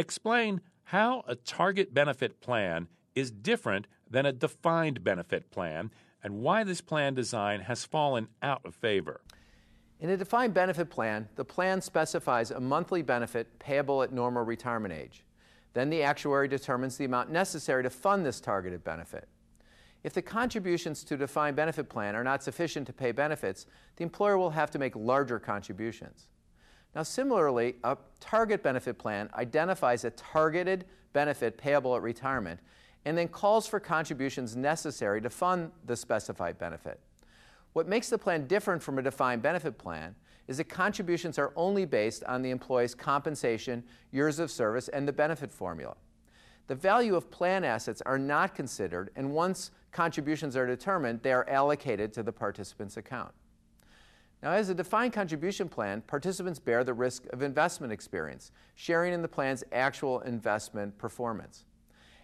Explain how a target benefit plan is different than a defined benefit plan and why this plan design has fallen out of favor. In a defined benefit plan, the plan specifies a monthly benefit payable at normal retirement age. Then the actuary determines the amount necessary to fund this targeted benefit. If the contributions to a defined benefit plan are not sufficient to pay benefits, the employer will have to make larger contributions. Now, similarly, a target benefit plan identifies a targeted benefit payable at retirement and then calls for contributions necessary to fund the specified benefit. What makes the plan different from a defined benefit plan is that contributions are only based on the employee's compensation, years of service, and the benefit formula. The value of plan assets are not considered, and once contributions are determined, they are allocated to the participant's account. Now, as a defined contribution plan, participants bear the risk of investment experience, sharing in the plan's actual investment performance.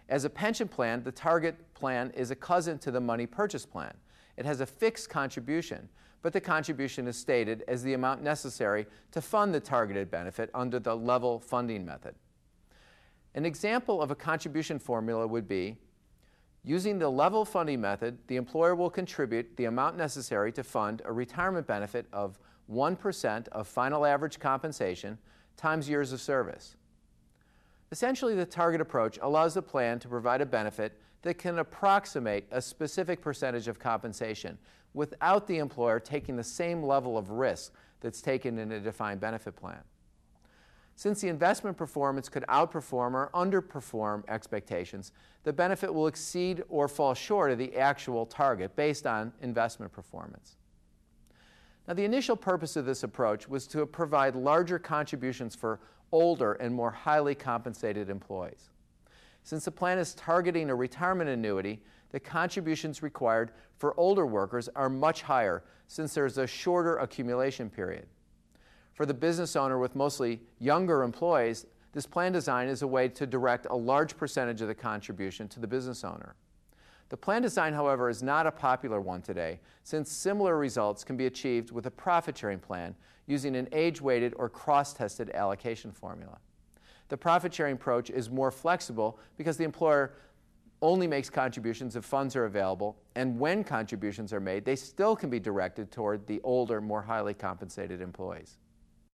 As a pension plan, the target plan is a cousin to the money purchase plan. It has a fixed contribution, but the contribution is stated as the amount necessary to fund the targeted benefit under the level funding method. An example of a contribution formula would be Using the level funding method, the employer will contribute the amount necessary to fund a retirement benefit of 1% of final average compensation times years of service. Essentially, the target approach allows the plan to provide a benefit that can approximate a specific percentage of compensation without the employer taking the same level of risk that's taken in a defined benefit plan. Since the investment performance could outperform or underperform expectations, the benefit will exceed or fall short of the actual target based on investment performance. Now, the initial purpose of this approach was to provide larger contributions for older and more highly compensated employees. Since the plan is targeting a retirement annuity, the contributions required for older workers are much higher since there's a shorter accumulation period. For the business owner with mostly younger employees, this plan design is a way to direct a large percentage of the contribution to the business owner. The plan design, however, is not a popular one today, since similar results can be achieved with a profit sharing plan using an age weighted or cross tested allocation formula. The profit sharing approach is more flexible because the employer only makes contributions if funds are available, and when contributions are made, they still can be directed toward the older, more highly compensated employees.